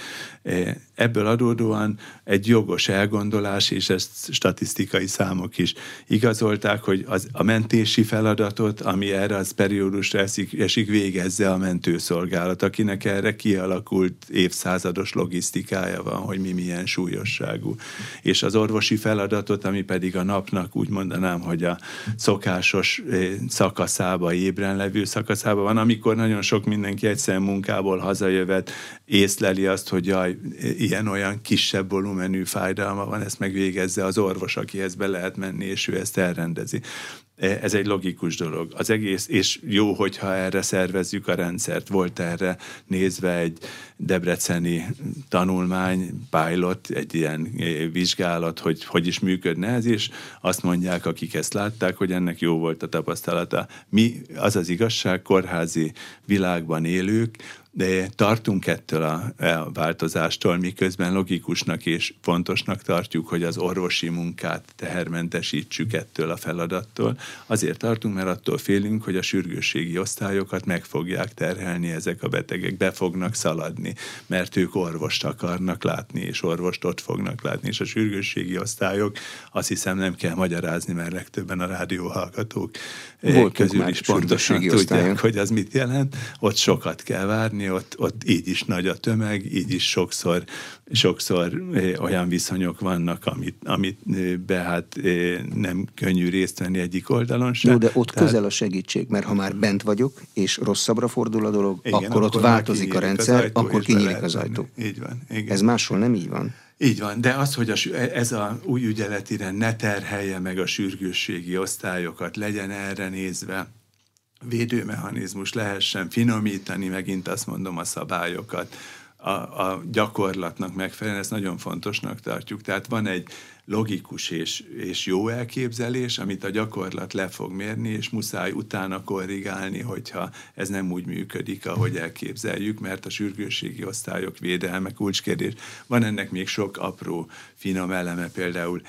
Ebből adódóan egy jogos elgondolás, és ezt statisztikai számok is igazolták, hogy az, a mentési feladatot, ami erre az periódusra esik, esik végezze a mentőszolgálat, akinek erre kialakult évszázados logisztikája van, hogy mi milyen súlyosságú. És az orvosi feladatot, ami pedig a napnak úgy mondanám, hogy a szokásos szakaszába, ébren levő szakaszába van, amikor nagyon sok mindenki egyszer munkából hazajövet, észleli azt, hogy jaj, ilyen-olyan kisebb volumenű fájdalma van, ezt megvégezze az orvos, akihez be lehet menni, és ő ezt elrendezi. E, ez egy logikus dolog. Az egész, és jó, hogyha erre szervezzük a rendszert. Volt erre nézve egy debreceni tanulmány, pilot, egy ilyen e, vizsgálat, hogy hogy is működne ez, és azt mondják, akik ezt látták, hogy ennek jó volt a tapasztalata. Mi, az az igazság, kórházi világban élők, de tartunk ettől a, a változástól, miközben logikusnak és fontosnak tartjuk, hogy az orvosi munkát tehermentesítsük ettől a feladattól. Azért tartunk, mert attól félünk, hogy a sürgősségi osztályokat meg fogják terhelni ezek a betegek, be fognak szaladni, mert ők orvost akarnak látni, és orvost ott fognak látni, és a sürgősségi osztályok azt hiszem nem kell magyarázni, mert legtöbben a rádióhallgatók Voltunk közül is pontosan tudják, osztályon. hogy az mit jelent. Ott sokat kell várni, lenni, ott, ott így is nagy a tömeg, így is sokszor, sokszor olyan viszonyok vannak, amit, amit be hát nem könnyű részt venni egyik oldalon sem. Jó, de ott Tehát... közel a segítség, mert ha már bent vagyok, és rosszabbra fordul a dolog, igen, akkor, akkor ott változik a rendszer, ajtó, akkor kinyílik az ajtó. Így van. Igen. Ez máshol nem így van. Így van, de az, hogy a, ez a új ügyeletire ne terhelje meg a sürgősségi osztályokat, legyen erre nézve védőmechanizmus lehessen finomítani, megint azt mondom, a szabályokat a, a gyakorlatnak megfelelően, ezt nagyon fontosnak tartjuk. Tehát van egy logikus és, és jó elképzelés, amit a gyakorlat le fog mérni, és muszáj utána korrigálni, hogyha ez nem úgy működik, ahogy elképzeljük, mert a sürgősségi osztályok védelme kulcskérdés. Van ennek még sok apró, finom eleme, például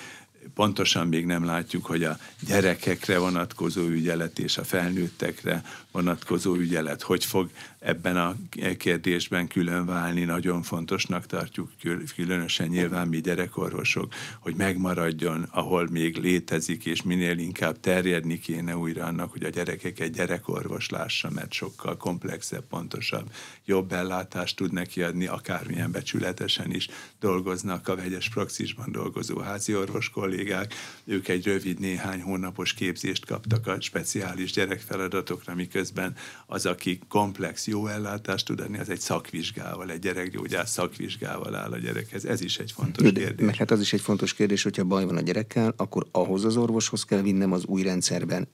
pontosan még nem látjuk, hogy a gyerekekre vonatkozó ügyelet és a felnőttekre vonatkozó ügyelet hogy fog ebben a kérdésben külön válni. Nagyon fontosnak tartjuk, különösen nyilván mi gyerekorvosok, hogy megmaradjon, ahol még létezik, és minél inkább terjedni kéne újra annak, hogy a gyerekek egy gyerekorvos lássa, mert sokkal komplexebb, pontosabb, jobb ellátást tud neki adni, akármilyen becsületesen is dolgoznak a vegyes praxisban dolgozó házi orvos kollégák. Ők egy rövid, néhány hónapos képzést kaptak a speciális gyerekfeladatokra, miközben az, aki komplex, ellátást tud adni, az egy szakvizsgával, egy gyerekgyógyász szakvizsgával áll a gyerekhez. Ez is egy fontos De, kérdés. Mert hát az is egy fontos kérdés, hogyha baj van a gyerekkel, akkor ahhoz az orvoshoz kell vinnem az új rendszerben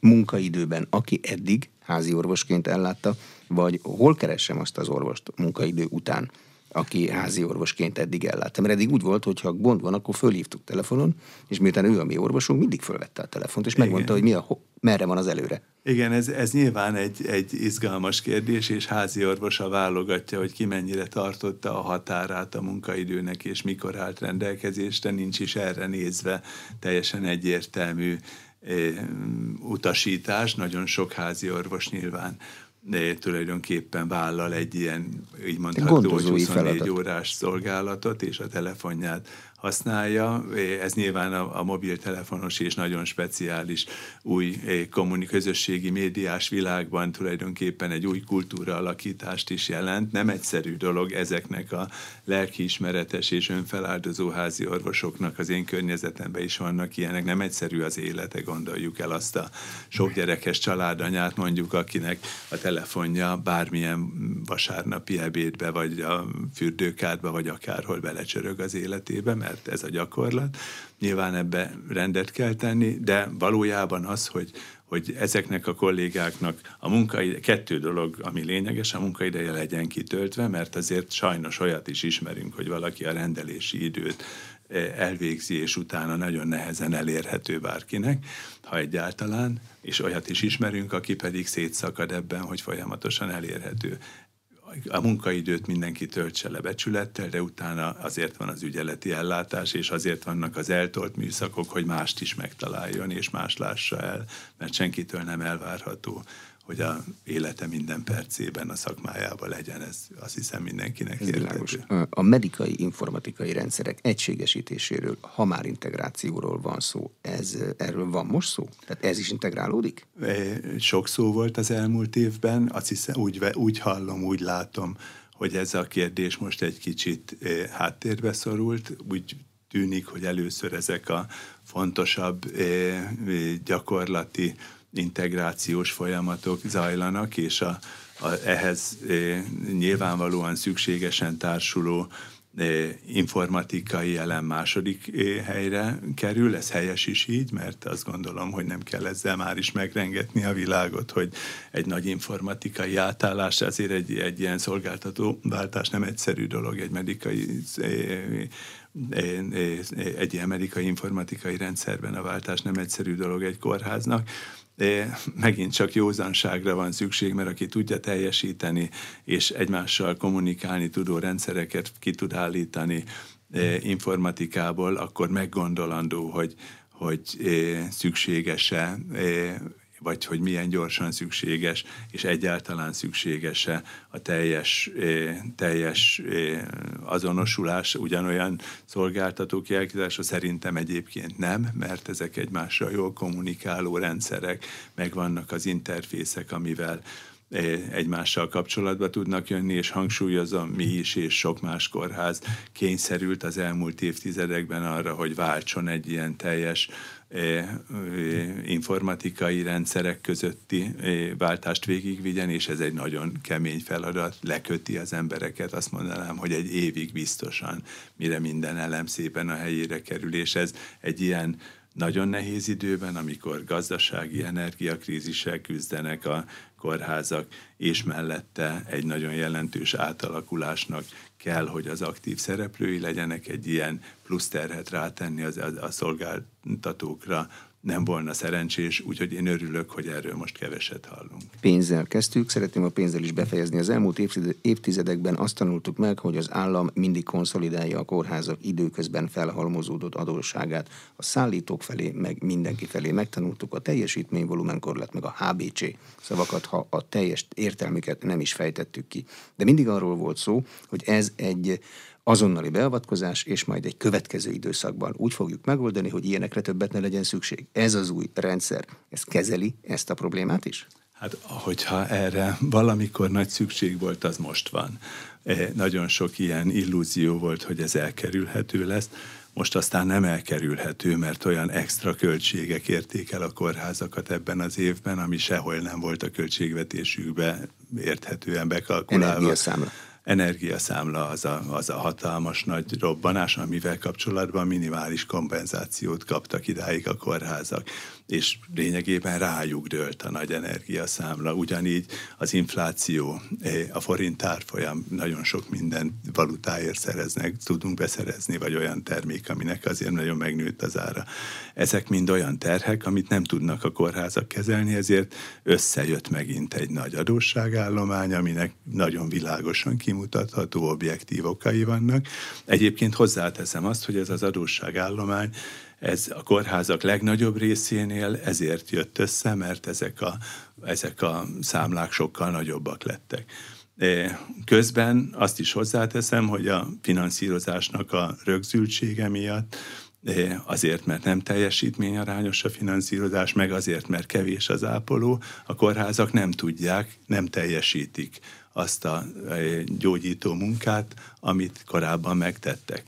munkaidőben, aki eddig házi orvosként ellátta, vagy hol keressem azt az orvost munkaidő után, aki házi orvosként eddig ellátta. Mert eddig úgy volt, hogy ha gond van, akkor fölhívtuk telefonon, és miután ő a mi orvosunk, mindig fölvette a telefont, és Igen. megmondta, hogy mi a, merre van az előre. Igen, ez, ez nyilván egy, egy izgalmas kérdés, és házi orvosa válogatja, hogy ki mennyire tartotta a határát a munkaidőnek, és mikor állt rendelkezésre, nincs is erre nézve teljesen egyértelmű utasítás, nagyon sok házi orvos nyilván de tulajdonképpen vállal egy ilyen, így mondható, hogy 24 feladat. órás szolgálatot, és a telefonját használja. Ez nyilván a, a mobiltelefonos és nagyon speciális új kommunik közösségi médiás világban tulajdonképpen egy új kultúra alakítást is jelent. Nem egyszerű dolog ezeknek a lelkiismeretes és önfeláldozó házi orvosoknak az én környezetemben is vannak ilyenek. Nem egyszerű az élete, gondoljuk el azt a sok gyerekes családanyát mondjuk, akinek a telefonja bármilyen vasárnapi ebédbe, vagy a fürdőkádba, vagy akárhol belecsörög az életébe, mert ez a gyakorlat. Nyilván ebbe rendet kell tenni, de valójában az, hogy, hogy ezeknek a kollégáknak a munkai, kettő dolog, ami lényeges, a munkaideje legyen kitöltve, mert azért sajnos olyat is ismerünk, hogy valaki a rendelési időt eh, elvégzi, és utána nagyon nehezen elérhető bárkinek, ha egyáltalán, és olyat is ismerünk, aki pedig szétszakad ebben, hogy folyamatosan elérhető a munkaidőt mindenki töltse le becsülettel, de utána azért van az ügyeleti ellátás, és azért vannak az eltolt műszakok, hogy mást is megtaláljon, és más lássa el, mert senkitől nem elvárható, hogy a élete minden percében a szakmájában legyen, ez azt hiszem mindenkinek ez érthető. A medikai informatikai rendszerek egységesítéséről, ha már integrációról van szó, ez, erről van most szó? Tehát ez is integrálódik? Sok szó volt az elmúlt évben, azt hiszem úgy, úgy hallom, úgy látom, hogy ez a kérdés most egy kicsit háttérbe szorult, úgy tűnik, hogy először ezek a fontosabb gyakorlati integrációs folyamatok zajlanak, és a, a, ehhez e, nyilvánvalóan szükségesen társuló e, informatikai elem második e, helyre kerül, ez helyes is így, mert azt gondolom, hogy nem kell ezzel már is megrengetni a világot, hogy egy nagy informatikai átállás, ezért egy, egy ilyen szolgáltató váltás nem egyszerű dolog, egy medikai egy amerikai informatikai rendszerben a váltás nem egyszerű dolog egy kórháznak, megint csak józanságra van szükség, mert aki tudja teljesíteni, és egymással kommunikálni tudó rendszereket ki tud állítani eh, informatikából, akkor meggondolandó, hogy, hogy eh, szükséges-e eh, vagy hogy milyen gyorsan szükséges, és egyáltalán szükséges-e a teljes, teljes azonosulás ugyanolyan szolgáltatók jelkítása? Szerintem egyébként nem, mert ezek egymással jól kommunikáló rendszerek, meg vannak az interfészek, amivel egymással kapcsolatba tudnak jönni, és hangsúlyozom, mi is és sok más kórház kényszerült az elmúlt évtizedekben arra, hogy váltson egy ilyen teljes informatikai rendszerek közötti váltást végigvigyen, és ez egy nagyon kemény feladat, leköti az embereket, azt mondanám, hogy egy évig biztosan, mire minden elem szépen a helyére kerül, és ez egy ilyen nagyon nehéz időben, amikor gazdasági energiakrízissel küzdenek a kórházak, és mellette egy nagyon jelentős átalakulásnak kell, hogy az aktív szereplői legyenek, egy ilyen plusz terhet rátenni az, a, a szolgáltatókra, nem volna szerencsés, úgyhogy én örülök, hogy erről most keveset hallunk. Pénzzel kezdtük, szeretném a pénzzel is befejezni. Az elmúlt évtizedekben azt tanultuk meg, hogy az állam mindig konszolidálja a kórházak időközben felhalmozódott adósságát a szállítók felé, meg mindenki felé. Megtanultuk a teljesítményvolumenkorlát, meg a HBC szavakat, ha a teljes értelmüket nem is fejtettük ki. De mindig arról volt szó, hogy ez egy azonnali beavatkozás, és majd egy következő időszakban úgy fogjuk megoldani, hogy ilyenekre többet ne legyen szükség. Ez az új rendszer, ez kezeli ezt a problémát is? Hát, hogyha erre valamikor nagy szükség volt, az most van. E, nagyon sok ilyen illúzió volt, hogy ez elkerülhető lesz. Most aztán nem elkerülhető, mert olyan extra költségek érték el a kórházakat ebben az évben, ami sehol nem volt a költségvetésükbe érthetően bekalkulálva. Energiaszámla energiaszámla az a, az a hatalmas nagy robbanás, amivel kapcsolatban minimális kompenzációt kaptak idáig a kórházak. És lényegében rájuk dőlt a nagy energiaszámla. Ugyanígy az infláció, a forint árfolyam, nagyon sok minden valutáért szereznek, tudunk beszerezni, vagy olyan termék, aminek azért nagyon megnőtt az ára. Ezek mind olyan terhek, amit nem tudnak a kórházak kezelni, ezért összejött megint egy nagy adósságállomány, aminek nagyon világosan kimutatható objektív okai vannak. Egyébként hozzáteszem azt, hogy ez az adósságállomány ez a kórházak legnagyobb részénél ezért jött össze, mert ezek a, ezek a számlák sokkal nagyobbak lettek. Közben azt is hozzáteszem, hogy a finanszírozásnak a rögzültsége miatt azért, mert nem teljesítményarányos a finanszírozás, meg azért, mert kevés az ápoló, a kórházak nem tudják, nem teljesítik azt a gyógyító munkát, amit korábban megtettek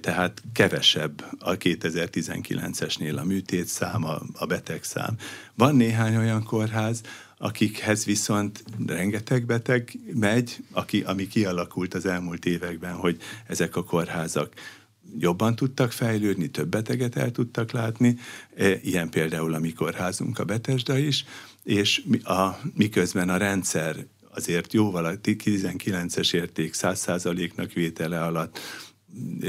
tehát kevesebb a 2019-esnél a műtétszám, a, a betegszám. Van néhány olyan kórház, akikhez viszont rengeteg beteg megy, aki, ami kialakult az elmúlt években, hogy ezek a kórházak jobban tudtak fejlődni, több beteget el tudtak látni, ilyen például a mi kórházunk a Betesda is, és a, miközben a rendszer azért jóval a 19-es érték 100%-nak vétele alatt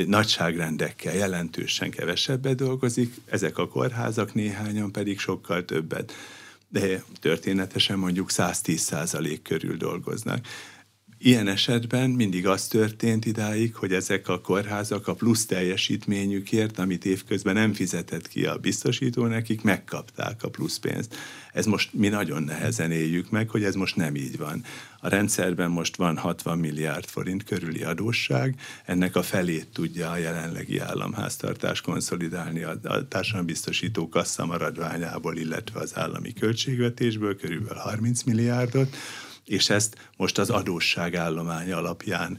nagyságrendekkel jelentősen kevesebbet dolgozik, ezek a kórházak néhányan pedig sokkal többet. De történetesen mondjuk 110 körül dolgoznak. Ilyen esetben mindig az történt idáig, hogy ezek a kórházak a plusz teljesítményükért, amit évközben nem fizetett ki a biztosító, nekik megkapták a plusz pénzt. Ez most mi nagyon nehezen éljük meg, hogy ez most nem így van. A rendszerben most van 60 milliárd forint körüli adósság, ennek a felét tudja a jelenlegi államháztartás konszolidálni a, a társadalombiztosító kassza maradványából, illetve az állami költségvetésből, körülbelül 30 milliárdot, és ezt most az adósságállomány alapján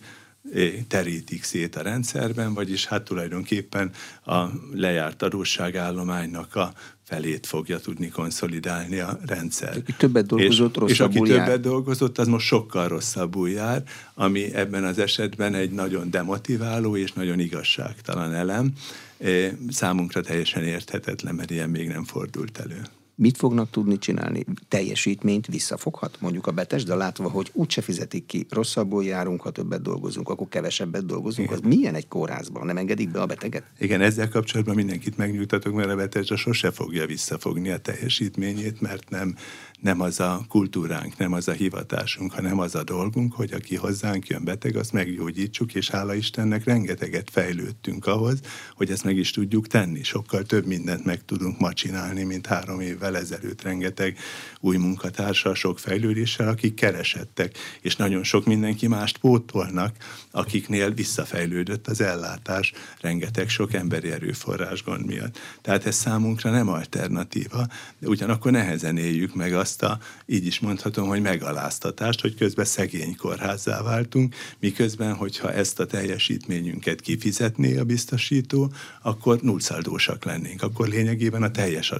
eh, terítik szét a rendszerben, vagyis hát tulajdonképpen a lejárt adósságállománynak a felét fogja tudni konszolidálni a rendszer. Aki többet dolgozott, és, és aki jár. többet dolgozott, az most sokkal rosszabbul jár, ami ebben az esetben egy nagyon demotiváló és nagyon igazságtalan elem. Eh, számunkra teljesen érthetetlen, mert ilyen még nem fordult elő mit fognak tudni csinálni? Teljesítményt visszafoghat mondjuk a betes, de látva, hogy úgyse fizetik ki, rosszabbul járunk, ha többet dolgozunk, akkor kevesebbet dolgozunk. Igen. Az milyen egy kórházban? Nem engedik be a beteget? Igen, ezzel kapcsolatban mindenkit megnyugtatok, mert a betesda sose fogja visszafogni a teljesítményét, mert nem nem az a kultúránk, nem az a hivatásunk, hanem az a dolgunk, hogy aki hozzánk jön beteg, azt meggyógyítsuk, és hála Istennek rengeteget fejlődtünk ahhoz, hogy ezt meg is tudjuk tenni. Sokkal több mindent meg tudunk ma csinálni, mint három évvel ezelőtt rengeteg új munkatársal, sok fejlődéssel, akik keresettek, és nagyon sok mindenki mást pótolnak, akiknél visszafejlődött az ellátás, rengeteg sok emberi erőforrás gond miatt. Tehát ez számunkra nem alternatíva, de ugyanakkor nehezen éljük meg azt, a, így is mondhatom, hogy megaláztatást, hogy közben szegény kórházzá váltunk, miközben, hogyha ezt a teljesítményünket kifizetné a biztosító, akkor nullszaldósak lennénk. Akkor lényegében a teljes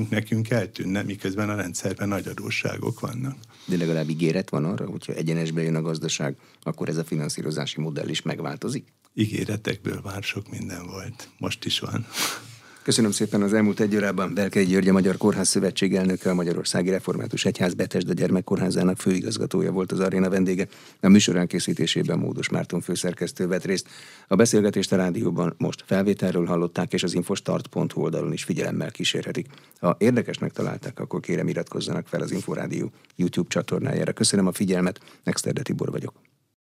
adósságállományunk nekünk eltűnne, miközben a rendszerben nagy adósságok vannak. De legalább ígéret van arra, hogyha egyenesbe jön a gazdaság, akkor ez a finanszírozási modell is megváltozik? Ígéretekből már sok minden volt. Most is van. Köszönöm szépen az elmúlt egy órában. Belkei György, a Magyar Kórház Szövetség elnöke, a Magyarországi Református Egyház Betesda Gyermekkórházának főigazgatója volt az aréna vendége. A műsor elkészítésében Módos Márton főszerkesztő vett részt. A beszélgetést a rádióban most felvételről hallották, és az infostart.hu oldalon is figyelemmel kísérhetik. Ha érdekesnek találták, akkor kérem iratkozzanak fel az Inforádió YouTube csatornájára. Köszönöm a figyelmet, Nexterde Tibor vagyok.